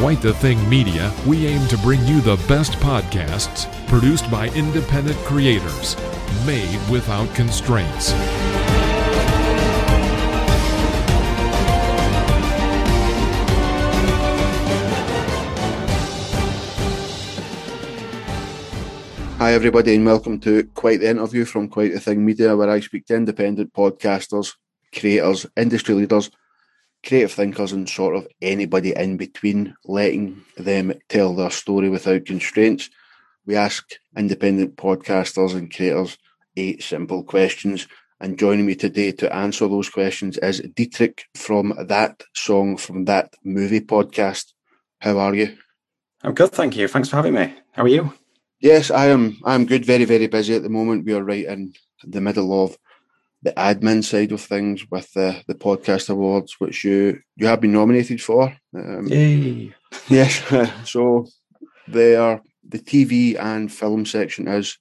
Quite the Thing Media, we aim to bring you the best podcasts produced by independent creators, made without constraints. Hi, everybody, and welcome to Quite the Interview from Quite the Thing Media, where I speak to independent podcasters, creators, industry leaders, creative thinkers, and sort of anybody in between, letting them tell their story without constraints. We ask independent podcasters and creators eight simple questions. And joining me today to answer those questions is Dietrich from That Song from That Movie podcast. How are you? I'm good, thank you. Thanks for having me. How are you? Yes, I am. I'm good. Very, very busy at the moment. We are right in the middle of the admin side of things with the, the podcast awards, which you you have been nominated for. Um, Yay! Yes. so they are the TV and film section is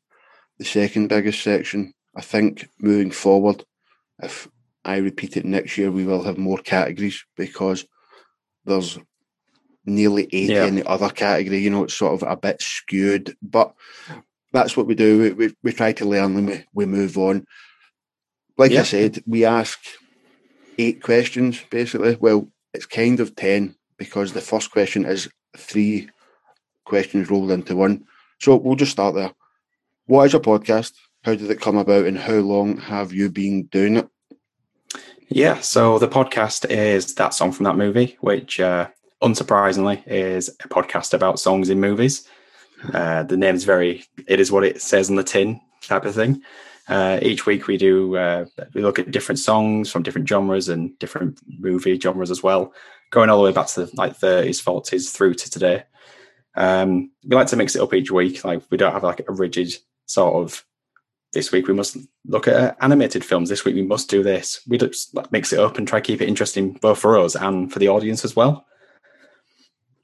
the second biggest section. I think moving forward, if I repeat it next year, we will have more categories because there's nearly 80 yeah. in the other category. You know, it's sort of a bit skewed, but that's what we do. We, we, we try to learn and we, we move on. Like yeah. I said, we ask eight questions basically. Well, it's kind of 10 because the first question is three questions rolled into one. So we'll just start there. What is your podcast? How did it come about and how long have you been doing it? Yeah, so the podcast is that song from that movie, which uh, unsurprisingly, is a podcast about songs in movies. Uh, the name is very, it is what it says on the tin type of thing. Uh, each week we do, uh, we look at different songs from different genres and different movie genres as well, going all the way back to the like 30s, 40s through to today. Um, we like to mix it up each week. Like we don't have like a rigid sort of this week we must look at animated films. This week we must do this. We just like, mix it up and try to keep it interesting both for us and for the audience as well.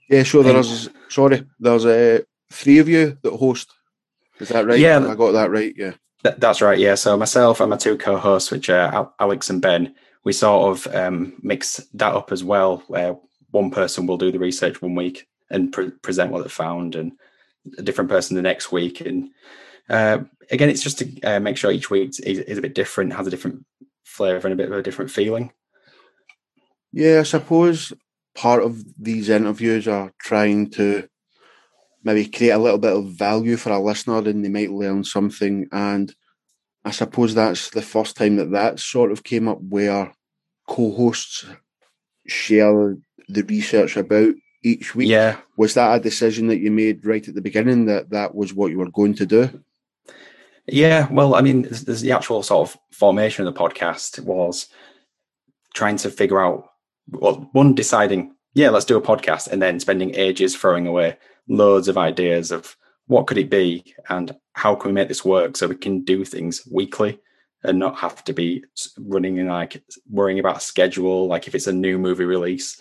Yeah, sure. There's sorry, there's uh, three of you that host. Is that right? Yeah, I got that right. Yeah, th- that's right. Yeah, so myself and my two co-hosts, which are Alex and Ben, we sort of um, mix that up as well. Where one person will do the research one week and pre- present what they found, and a different person the next week. And uh, again, it's just to uh, make sure each week is, is a bit different, has a different flavour and a bit of a different feeling. Yeah, I suppose part of these interviews are trying to maybe create a little bit of value for a listener and they might learn something. And I suppose that's the first time that that sort of came up where co hosts share the research about each week. Yeah. Was that a decision that you made right at the beginning that that was what you were going to do? Yeah, well, I mean, there's the actual sort of formation of the podcast was trying to figure out well, one deciding, yeah, let's do a podcast, and then spending ages throwing away loads of ideas of what could it be and how can we make this work so we can do things weekly and not have to be running and like worrying about a schedule. Like if it's a new movie release,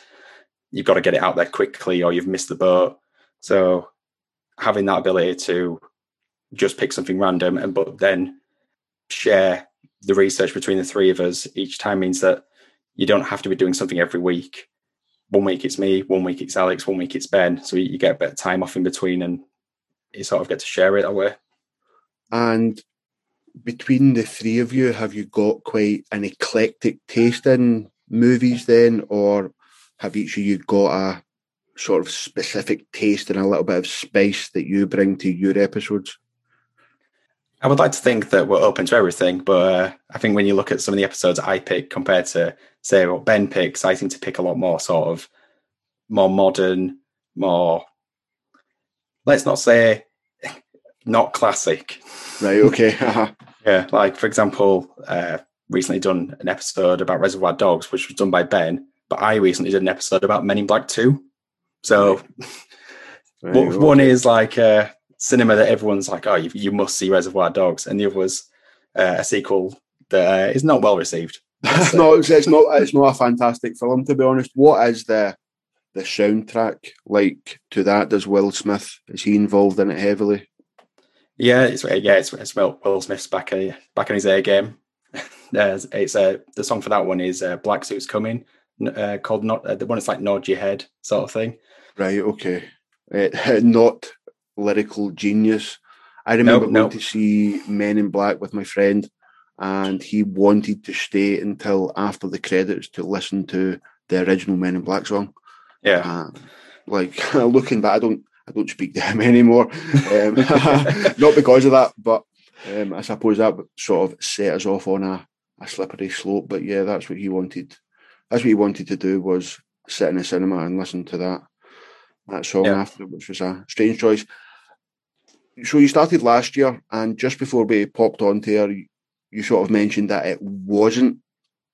you've got to get it out there quickly or you've missed the boat. So having that ability to just pick something random and but then share the research between the three of us each time means that you don't have to be doing something every week. One week it's me, one week it's Alex, one week it's Ben. So you get a bit of time off in between and you sort of get to share it that way. And between the three of you, have you got quite an eclectic taste in movies then, or have each of you got a sort of specific taste and a little bit of spice that you bring to your episodes? I would like to think that we're open to everything, but uh, I think when you look at some of the episodes I pick compared to say what Ben picks, I seem to pick a lot more sort of more modern, more let's not say not classic. Right. Okay. yeah. Like for example, uh, recently done an episode about Reservoir Dogs, which was done by Ben, but I recently did an episode about Men in Black Two. So right. One is like. Uh, cinema that everyone's like, oh, you, you must see Reservoir Dogs, and the other was uh, a sequel that uh, is not well received. no, it's, it's, not. It's not a fantastic film, to be honest. What is the the soundtrack like to that? Does Will Smith is he involved in it heavily? Yeah, it's yeah, it's, it's Will, Will Smith's back uh, back in his A game. it's uh, the song for that one is uh, Black Suits Coming, uh, called not uh, the one. It's like nod your head sort of thing. Right. Okay. Uh, not lyrical genius. I remember Nope, going nope. to see Men in Black with my friend, and he wanted to stay until after the credits to listen to the original Men in Black song. Yeah. Uh, like looking back, I don't, I don't speak to him anymore. Um, not because of that, but um, I suppose that sort of set us off on a, a slippery slope. But yeah, that's what he wanted. That's what he wanted to do was sit in a cinema and listen to that that song Yeah. after, which was a strange choice. So you started last year, and just before we popped here, you, you sort of mentioned that it wasn't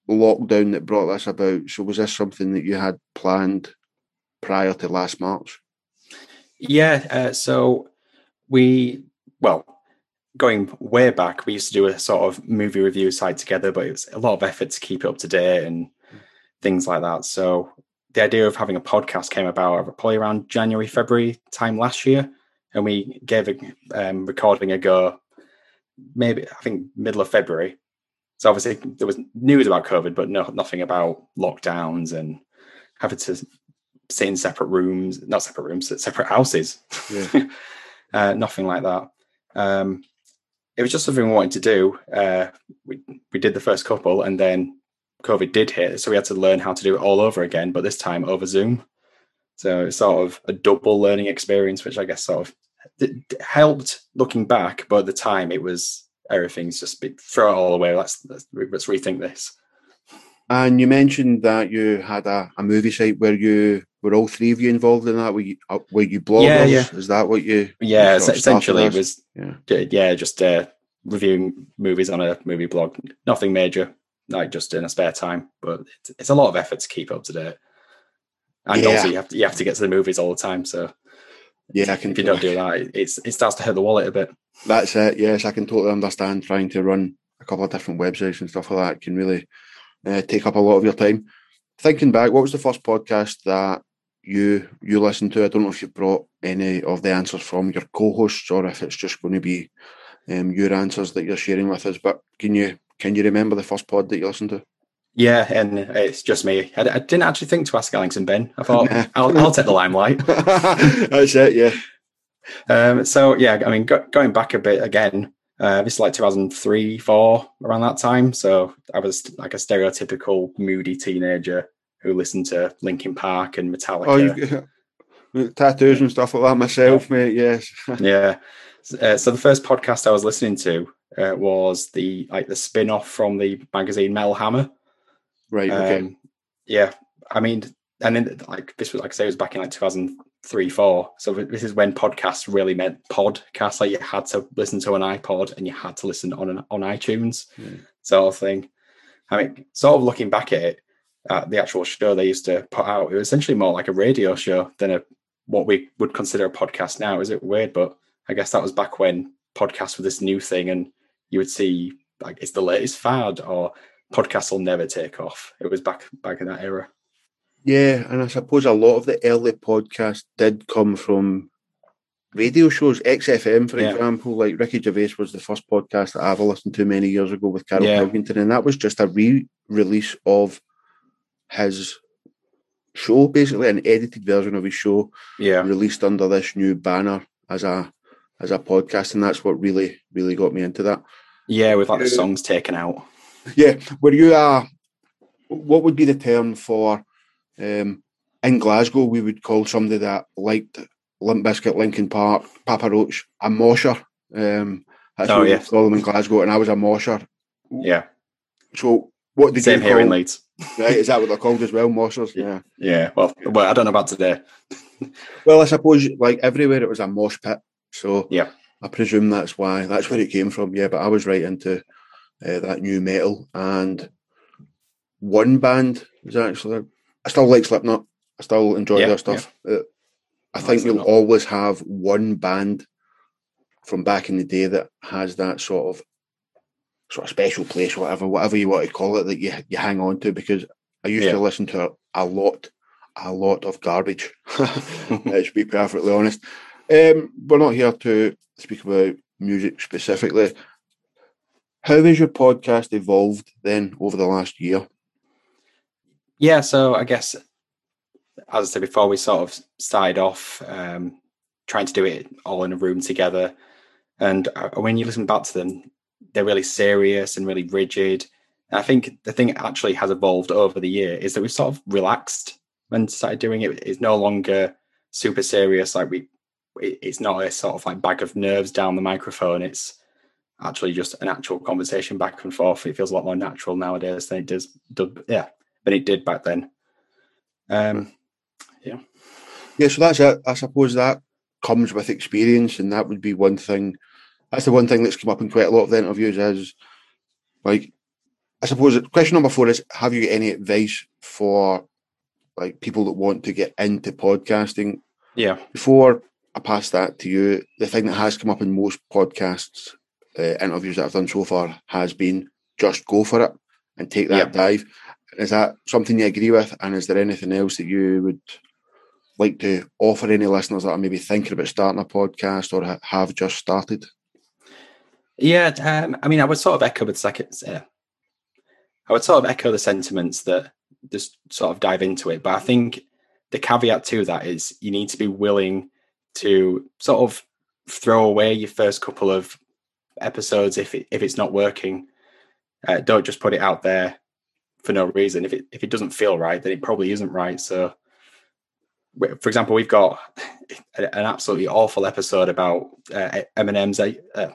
lockdown that brought this about. So was this something that you had planned prior to last March? Yeah. Uh, so we, well, going way back, we used to do a sort of movie review site together, but it was a lot of effort to keep it up to date and things like that. So the idea of having a podcast came about probably around January, February time last year. And we gave a um, recording a go, maybe I think middle of February. So obviously there was news about COVID, but no, nothing about lockdowns and having to sit in separate rooms, not separate rooms, separate houses. Yeah. uh, nothing like that. Um, it was just something we wanted to do. Uh, we we did the first couple, and then COVID did hit, so we had to learn how to do it all over again, but this time over Zoom. So it's sort of a double learning experience, which I guess sort of d- helped looking back, but at the time it was everything's just be, throw it all away. Let's let's, let's rethink this. And you mentioned that you had a, a movie site where you were all three of you involved in that. Were you, uh, were you bloggers? Yeah, yeah. Is that what you? Yeah, you essentially it was Yeah. yeah, just uh, reviewing movies on a movie blog. Nothing major, like just in a spare time, but it's, it's a lot of effort to keep up to date. And Yeah. also, you have to you have to get to the movies all the time. So? Yeah, I can. if you don't do that, it- it's it starts to hurt the wallet a bit. That's it. Yes, I can totally understand trying to run a couple of different websites and stuff like that can really uh, take up a lot of your time. Thinking back, what was the first podcast that you you listened to? I don't know if you brought any of the answers from your co-hosts or if it's just going to be um, your answers that you're sharing with us. But can you can you remember the first pod that you listened to? Yeah, and it's just me. I, I didn't actually think to ask Alex and Ben. I thought Nah. I'll, I'll take the limelight. That's it. Yeah. Um, so yeah, I mean, go, going back a bit again, uh, this is like 2003, four around that time. So I was like a stereotypical moody teenager who listened to Linkin Park and Metallica. Oh, you tattoos and stuff like that myself, mate. Yes. yeah. Uh, so the first podcast I was listening to uh, was the like the spin off from the magazine Metal Hammer. Right. Okay. Um, yeah, I mean, and then like this was like I say, it was back in like 2003, four. So this is when podcasts really meant podcasts. Like you had to listen to an iPod and you had to listen on an, on iTunes, Hmm. sort of thing. I mean, sort of looking back at it, the actual show they used to put out, it was essentially more like a radio show than a what we would consider a podcast now. Is it weird? But I guess that was back when podcasts were this new thing, and you would see like it's the latest fad or podcasts will never take off. It was back back in that era. Yeah, and I suppose a lot of the early podcasts did come from radio shows, XFM, for Yeah. example. Like Ricky Gervais was the first podcast that I ever listened to many years ago with Karl Yeah. Pilkington, and that was just a re-release of his show, basically an edited version of his show Yeah, released under this new banner as a as a podcast, and that's what really really got me into that. yeah, with like the songs taken out. Yeah, were you a what would be the term for um, in Glasgow? We would call somebody that liked Limp Bizkit, Linkin Park, Papa Roach a mosher. Um, that's Oh, what we yeah. would call them in Glasgow, and I was a mosher. Yeah, So, what did same you here call? in Leeds. Right, is that what they're called as well, moshers? Yeah. Yeah, well, well, I don't know about today. Well, I suppose like everywhere it was a mosh pit. So Yeah. I presume that's why that's where it came from. Yeah, but I was right into uh, that nu metal and one band was actually I still like Slipknot. I still enjoy Yeah, their stuff. Uh, I like think you'll Slipknot. always have one band from back in the day that has that sort of sort of special place, whatever, whatever you want to call it, that you you hang on to because I used Yeah. to listen to a, lot, a lot of garbage. Let's be perfectly honest. Um, we're not here to speak about music specifically. How has your podcast evolved then over the last year? Yeah, so I guess as I said before, we sort of started off um, trying to do it all in a room together. And uh, when you listen back to them, they're really serious and really rigid. And I think the thing actually has evolved over the year is that we've sort of relaxed and started doing it. It's no longer super serious. Like we, it's not a sort of like bag of nerves down the microphone. It's actually just an actual conversation back and forth. It feels a lot more natural nowadays than it does, yeah, than it did back then. Um, yeah, yeah. So that's it. I suppose that comes with experience, and that would be one thing. That's the one thing that's come up in quite a lot of the interviews is like, I suppose question number four is: Have you any advice for like people that want to get into podcasting? Yeah. Before I pass that to you, the thing that has come up in most podcasts uh, interviews that I've done so far has been just go for it and take that yep. dive. Is that something you agree with? And is there anything else that you would like to offer any listeners that are maybe thinking about starting a podcast or have just started? Yeah, um, I mean, I would sort of echo the second. Uh, I would sort of echo the sentiments that just sort of dive into it. But I think the caveat to that is you need to be willing to sort of throw away your first couple of episodes if it, if it's not working. Uh, don't just put it out there for no reason. If it if it doesn't feel right, then it probably isn't right. So, for example, we've got an absolutely awful episode about uh, Eminem's. Uh,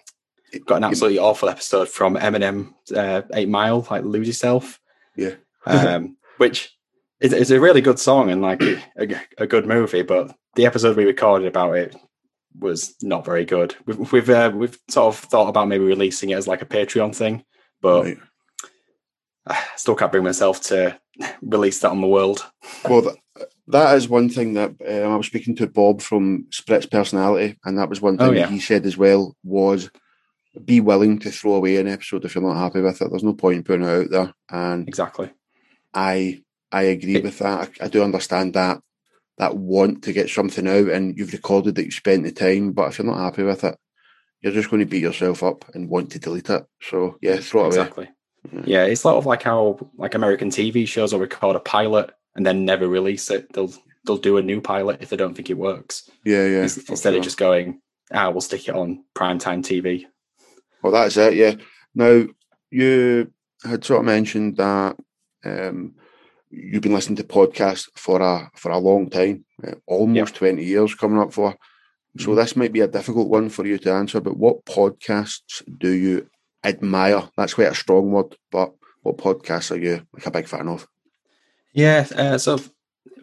got an absolutely awful episode from Eminem uh, Eight Mile, like lose yourself. Yeah. um, which is, is, a really good song and like a, a, good movie, but the episode we recorded about it was not very good. We've we've, uh, we've sort of thought about maybe releasing it as like a Patreon thing, but right. I still can't bring myself to release that on the world. Well, that, that is one thing that um, I was speaking to Bob from Spritz Personality, and that was one thing oh, yeah. that he said as well was be willing to throw away an episode if you're not happy with it. There's no point putting it out there. And exactly, I I agree it, with that. I, I do understand that that want to get something out and you've recorded that you've spent the time, but if you're not happy with it, you're just going to beat yourself up and want to delete it. So yeah, throw it exactly. away. Yeah. yeah, it's sort of like how like American TV shows will record a pilot and then never release it. They'll they'll do a new pilot if they don't think it works. Yeah, yeah. Instead sure. of just going, ah, we'll stick it on primetime TV. Well, that's it. Yeah. Now you had sort of mentioned that um, you've been listening to podcasts for a for a long time, uh, almost yep. twenty years coming up for. So mm-hmm. this might be a difficult one for you to answer. But what podcasts do you admire? That's quite a strong word, but what podcasts are you like a big fan of? Yeah, uh, so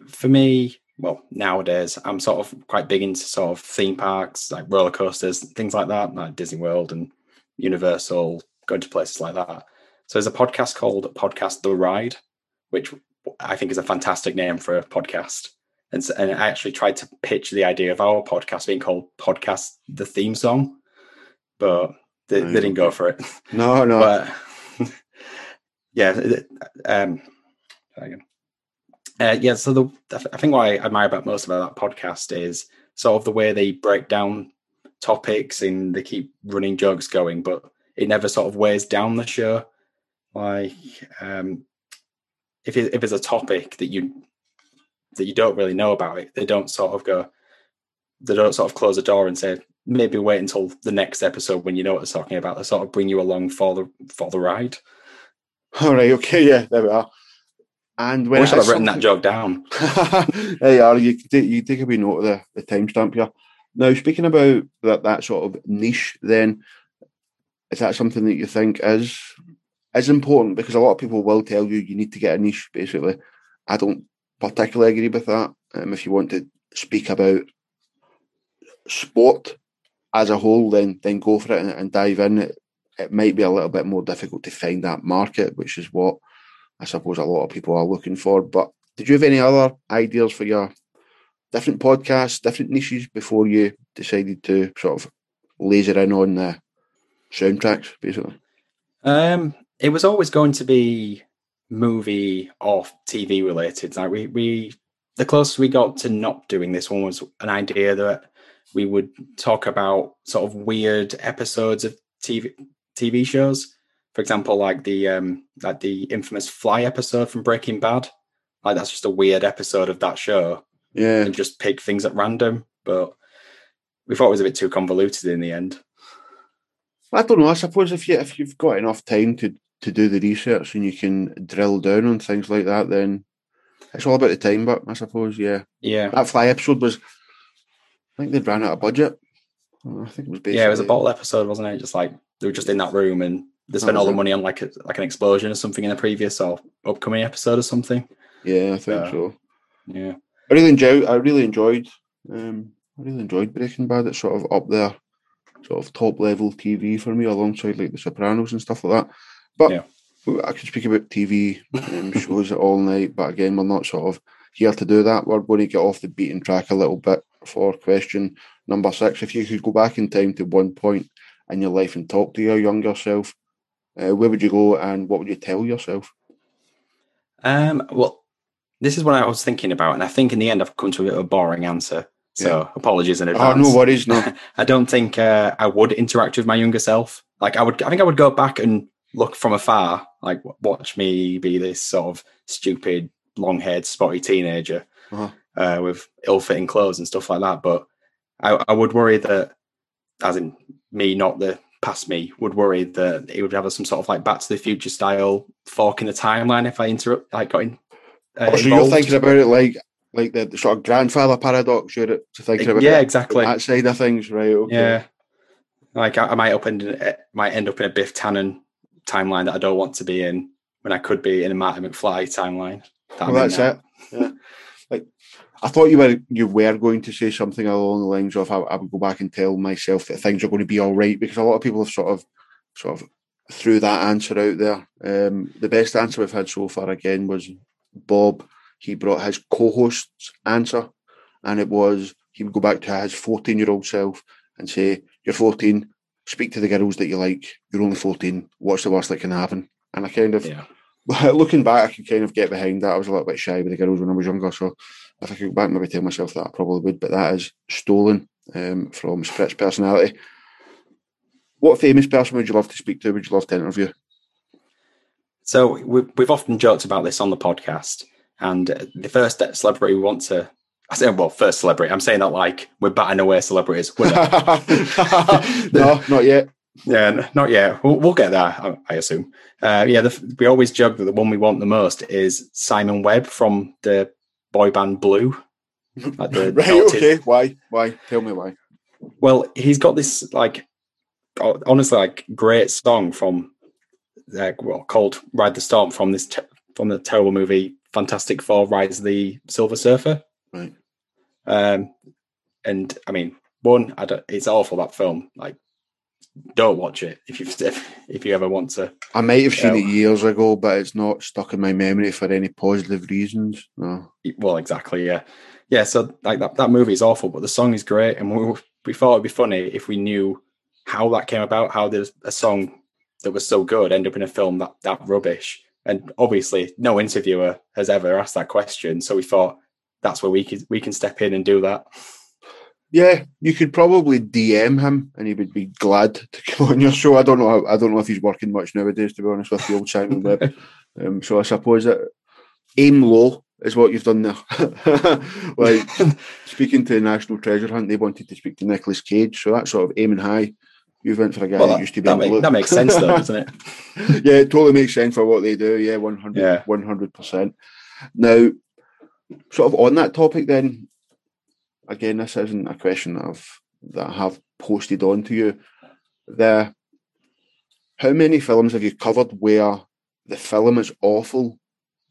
for me, well, nowadays I'm sort of quite big into sort of theme parks, like roller coasters, things like that, like Disney World and Universal, going to places like that. So there's a podcast called Podcast The Ride, which I think is a fantastic name for a podcast. And, and I actually tried to pitch the idea of our podcast being called Podcast the Theme Song, but they, they didn't go for it. No, no. but yeah, um, uh, yeah. So the I think what I admire about most about that podcast is sort of the way they break down topics and they keep running jokes going, but it never sort of wears down the show. Like um, if it, if it's a topic that you that you don't really know about it, they don't sort of go, they don't sort of close the door and say maybe wait until the next episode when you know what they're talking about. They sort of bring you along for the for the ride. All right, okay, yeah, there we are. And when I wish I'd written that joke down. there you are. You take, you take a wee note of the, the timestamp here. Now, speaking about that that sort of niche, then is that something that you think is is important because a lot of people will tell you you need to get a niche. Basically, I don't particularly agree with that. Um, if you want to speak about sport as a whole, then then go for it and, and dive in. It, it might be a little bit more difficult to find that market, which is what I suppose a lot of people are looking for. But did you have any other ideas for your different podcasts, different niches before you decided to sort of laser in on the soundtracks, basically? Um, it was always going to be movie or TV related. Like we, we, the closest we got to not doing this one was an idea that we would talk about sort of weird episodes of TV TV shows. For example, like the um like the infamous Fly episode from Breaking Bad, like that's just a weird episode of that show Yeah, and just pick things at random. But we thought it was a bit too convoluted in the end. I don't know. I suppose if you if you've got enough time to to do the research and you can drill down on things like that, then it's all about the time. But I suppose, yeah, Yeah. that fly episode was. I think they'd ran out of budget. I think it was basically. Yeah, it was a bottle episode, wasn't it? Just like they were just in that room and they spent all the Mhm. money on like a, like an explosion or something in a previous or upcoming episode or something. Yeah, I think Yeah. so. Yeah. I really enjoyed. I really enjoyed. Um, I really enjoyed Breaking Bad. It's sort of up there, sort of top level TV for me, alongside like The Sopranos and stuff like that. But Yeah. I could speak about TV um, shows all night, but again, we're not sort of here to do that. We're going to get off the beaten track a little bit for question number six. If you could go back in time to one point in your life and talk to your younger self, uh, where would you go and what would you tell yourself? Um, well, this is what I was thinking about, and I think in the end I've come to a bit of a boring answer. So apologies in Oh, advance. no worries, no. I don't think uh, I would interact with my younger self. Like I would, I think I would go back and look from afar, like watch me be this sort of stupid, long-haired, spotty teenager Uh-huh. uh, with ill-fitting clothes and stuff like that. But I, I would worry that, as in me, not the past me, would worry that it would have some sort of like Back to the Future style fork in the timeline if I interrupt, like got in. Uh, Oh, so you're thinking about it like like the, the sort of grandfather paradox. You're thinking about it. yeah, it exactly. that side of things, right? Okay. Yeah, like I, I might up end, might end up in a Biff Tannen timeline that I don't want to be in when I could be in a Marty McFly timeline. that Well, that's now. it. Yeah. Like I thought you were you were going to say something along the lines of I, I would go back and tell myself that things are going to be all right because a lot of people have sort of sort of threw that answer out there. Um, the best answer we've had so far again was Bob. He brought his co-host's answer, and it was he would go back to his fourteen-year-old self and say, "You're fourteen. Speak to the girls that you like. You're only fourteen. What's the worst that can happen?" And I kind of Yeah, looking back, I can kind of get behind that. I was a little bit shy with the girls when I was younger, so if I could go back and maybe tell myself that, I probably would. But that is stolen um, from Sprit's personality. What famous person would you love to speak to? Would you love to interview? so we, we've often joked about this on the podcast, and the first celebrity we want to. I well, first celebrity. I'm saying that like we're batting away celebrities. We're not. no, not yet. Yeah, not yet. We'll, we'll get there, I, I assume. Uh, yeah, the, we always joke that the one we want the most is Simon Webbe from the boy band Blue. Like right, okay. Why? Why? Tell me why. Well, he's got this like honestly like great song from uh, well called "Ride the Storm" from this te- from the terrible movie Fantastic Four: Rise of the Silver Surfer. Right. Um, and I mean, one, I don't, it's awful that film. Like, don't watch it if you if, you ever want to. I might have seen it years ago, but it's not stuck in my memory for any positive reasons. No. Well, exactly, yeah, yeah. So like that that movie is awful, but the song is great, and we we thought it'd be funny if we knew how that came about, how there's a song that was so good end up in a film that that rubbish. And obviously, no interviewer has ever asked that question, so we thought that's where we can we can step in and do that. Yeah, you could probably DM him, and he would be glad to come on your show. I don't know. How, I don't know if he's working much nowadays, to be honest with the old Simon Webbe. Um, so I suppose that aim low is what you've done there. like speaking to the National Treasure Hunt, they wanted to speak to Nicolas Cage, so that's sort of aiming high. You went for a guy Well, that that, used to be that, in make- that makes sense, though, doesn't it? yeah, it totally makes sense for what they do. Yeah, 100 Yeah. 100%. Now, sort of on that topic, then, again, this isn't a question that I've that I have posted on to you. The how many films have you covered where the film is awful,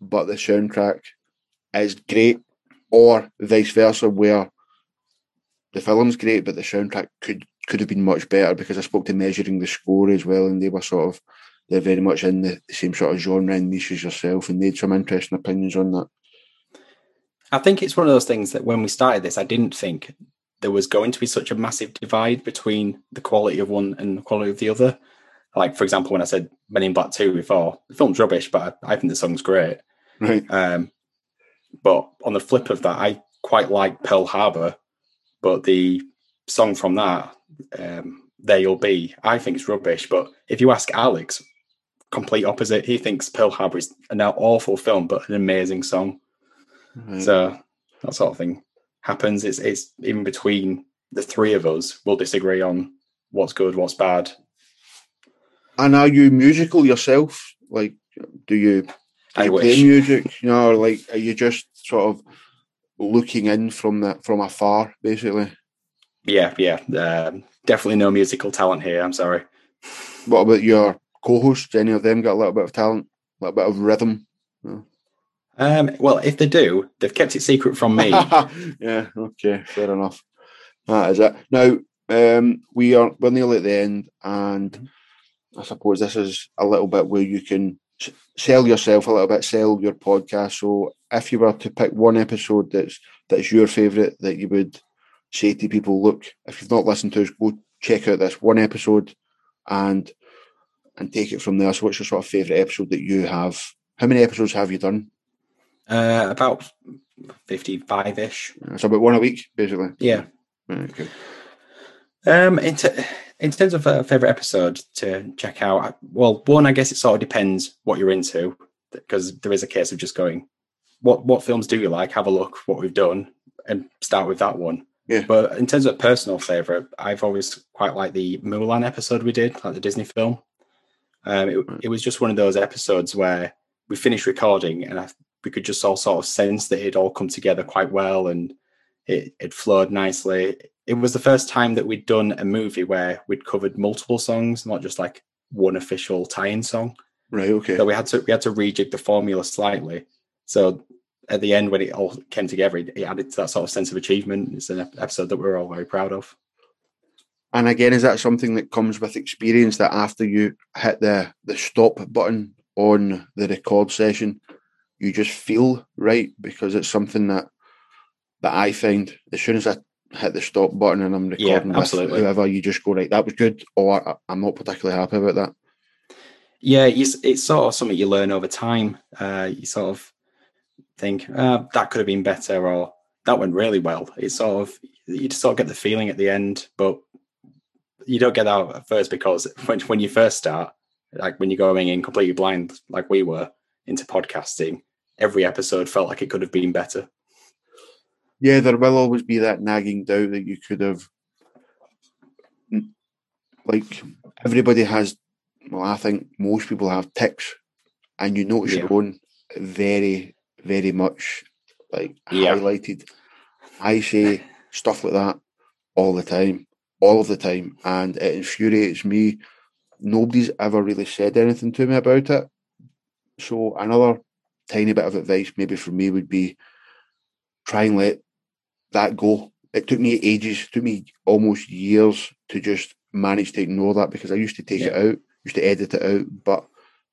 but the soundtrack is great, or vice versa, where the film's great, but the soundtrack could could have been much better? Because I spoke to measuring the score as well, and they were sort of they're very much in the same sort of genre and niche as yourself, and they had some interesting opinions on that. I think it's one of those things that when we started this, I didn't think there was going to be such a massive divide between the quality of one and the quality of the other. Like, for example, when I said Men in Black 2 before, the film's rubbish, but I, I think the song's great. Right. Um, but on the flip of that, I quite like Pearl Harbor, but the song from that, um, There You'll Be, I think it's rubbish. But if you ask Alex, complete opposite. He thinks Pearl Harbor is an awful film, but an amazing song. Right. So that sort of thing happens. It's it's even between the three of us, we'll disagree on what's good, what's bad. And are you musical yourself? Like, do you, do I you play music? You know, or like, are you just sort of looking in from the from afar, basically? Yeah, yeah. Um, definitely no musical talent here. I'm sorry. What about your co-hosts? Any of them got a little bit of talent, a little bit of rhythm? Um, well, if they do, they've kept it secret from me. yeah. Okay. Fair enough. That is it. Now, um, we are we're nearly at the end, and I suppose this is a little bit where you can sell yourself a little bit, sell your podcast. So, if you were to pick one episode that's that's your favourite, that you would say to people, look, if you've not listened to us, go check out this one episode, and and take it from there. So, what's your sort of favourite episode that you have? How many episodes have you done? Uh, about 55 ish. So about one a week, basically. Yeah. Right, okay. Um, in, t- in terms of a favorite episode to check out, well, one, I guess it sort of depends what you're into because there is a case of just going, what what films do you like? Have a look what we've done and start with that one. Yeah. But in terms of personal favorite, I've always quite liked the Mulan episode we did, like the Disney film. Um, it, it was just one of those episodes where we finished recording and I, we could just all sort of sense that it all come together quite well and it, it flowed nicely. It was the first time that we'd done a movie where we'd covered multiple songs, not just like one official tie-in song. Right, okay. So we had to we had to rejig the formula slightly. So at the end, when it all came together, it, it added to that sort of sense of achievement. It's an episode that we're all very proud of. And again, is that something that comes with experience that after you hit the the stop button on the record session, you just feel right because it's something that that I find as soon as I hit the stop button and I'm Yeah, recording with absolutely. whoever, you just go right. That was good, or "I- I'm not particularly happy about that. Yeah, it's, it's sort of something you learn over time. Uh, you sort of think uh, that could have been better, or that went really well. It's sort of you just sort of get the feeling at the end, but you don't get that at first because when when you first start, like when you're going in completely blind, like we were into podcasting, every episode felt like it could have been better. Yeah, there will always be that nagging doubt that you could have. Like everybody has, well, I think most people have tics, and you notice Yeah. your own very, very much like Yeah. highlighted. I say stuff like that all the time, all of the time, and it infuriates me. Nobody's ever really said anything to me about it. So another tiny bit of advice, maybe for me, would be try and let that go. It took me ages, took me almost years to just manage to ignore that because I used to take it out, used to edit it out, but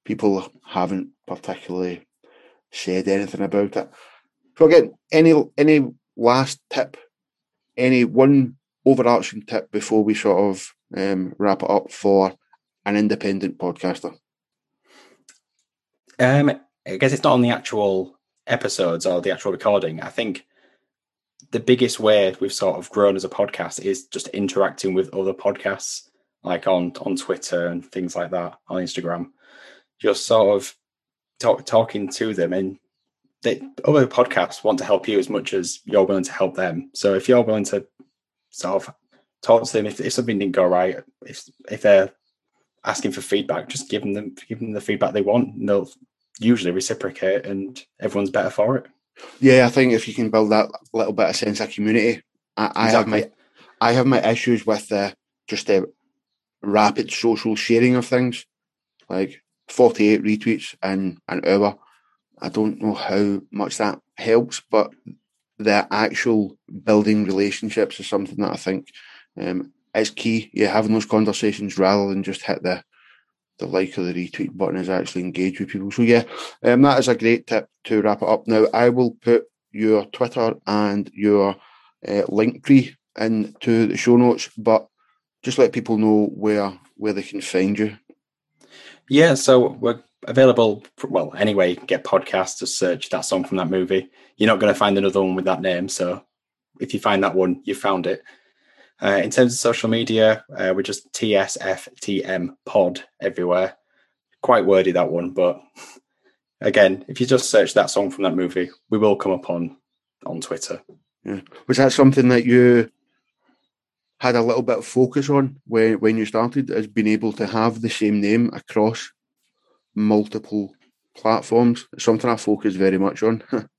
people haven't particularly said anything about it. So again, any any last tip, any one overarching tip before we sort of um, wrap it up for an independent podcaster? Um, I guess it's not on the actual episodes or the actual recording. I think the biggest way we've sort of grown as a podcast is just interacting with other podcasts, like on on Twitter and things like that, on Instagram. Just sort of talk, talking to them, and they, other podcasts want to help you as much as you're willing to help them. So if you're willing to sort of talk to them, if, if something didn't go right, if if they're asking for feedback, just give them give them the feedback they want. And they'll usually reciprocate, and everyone's better for it. Yeah, I think if you can build that little bit of sense of community, I, I have my I have my issues with the just the rapid social sharing of things, like forty eight retweets in an hour. I don't know how much that helps, but the actual building relationships is something that I think um, is key. Yeah, having those conversations rather than just hit the the like or the retweet button is actually engage with people. So yeah, um, that is a great tip to wrap it up. Now I will put your Twitter and your uh, Linktree into the show notes, but just let people know where where they can find you. Yeah, so we're available. Well, anyway, get podcasts. Just search that song from that movie. You're not going to find another one with that name. So if you find that one, you found it. Uh, in terms of social media, uh, we're just TSFTM pod everywhere. Quite wordy that one, but again, if you just search that song from that movie, we will come up on on Twitter. Yeah. Was that something that you had a little bit of focus on when when you started, as being able to have the same name across multiple platforms? Something I focus very much on.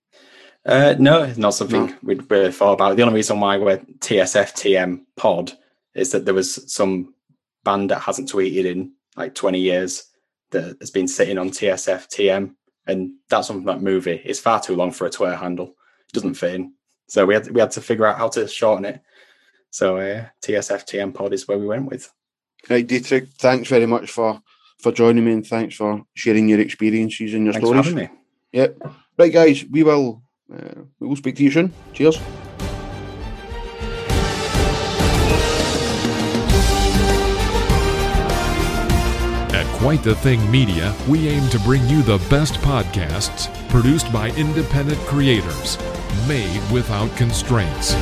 uh, no, it's not something no. we'd really thought about. The only reason why we're TSFTM Pod is that there was some band that hasn't tweeted in like 20 years that has been sitting on TSFTM, and that's something that movie. It's far too long for a Twitter handle. It doesn't fit in. So we had we had to figure out how to shorten it. So uh, TSFTM Pod is where we went with. Right, Dietrich, thanks very much for for joining me and thanks for sharing your experiences and your thanks stories. For having me. Yep. Right, guys, we will uh, we will speak to you soon. Cheers. At Quite the Thing Media, we aim to bring you the best podcasts produced by independent creators, made without constraints.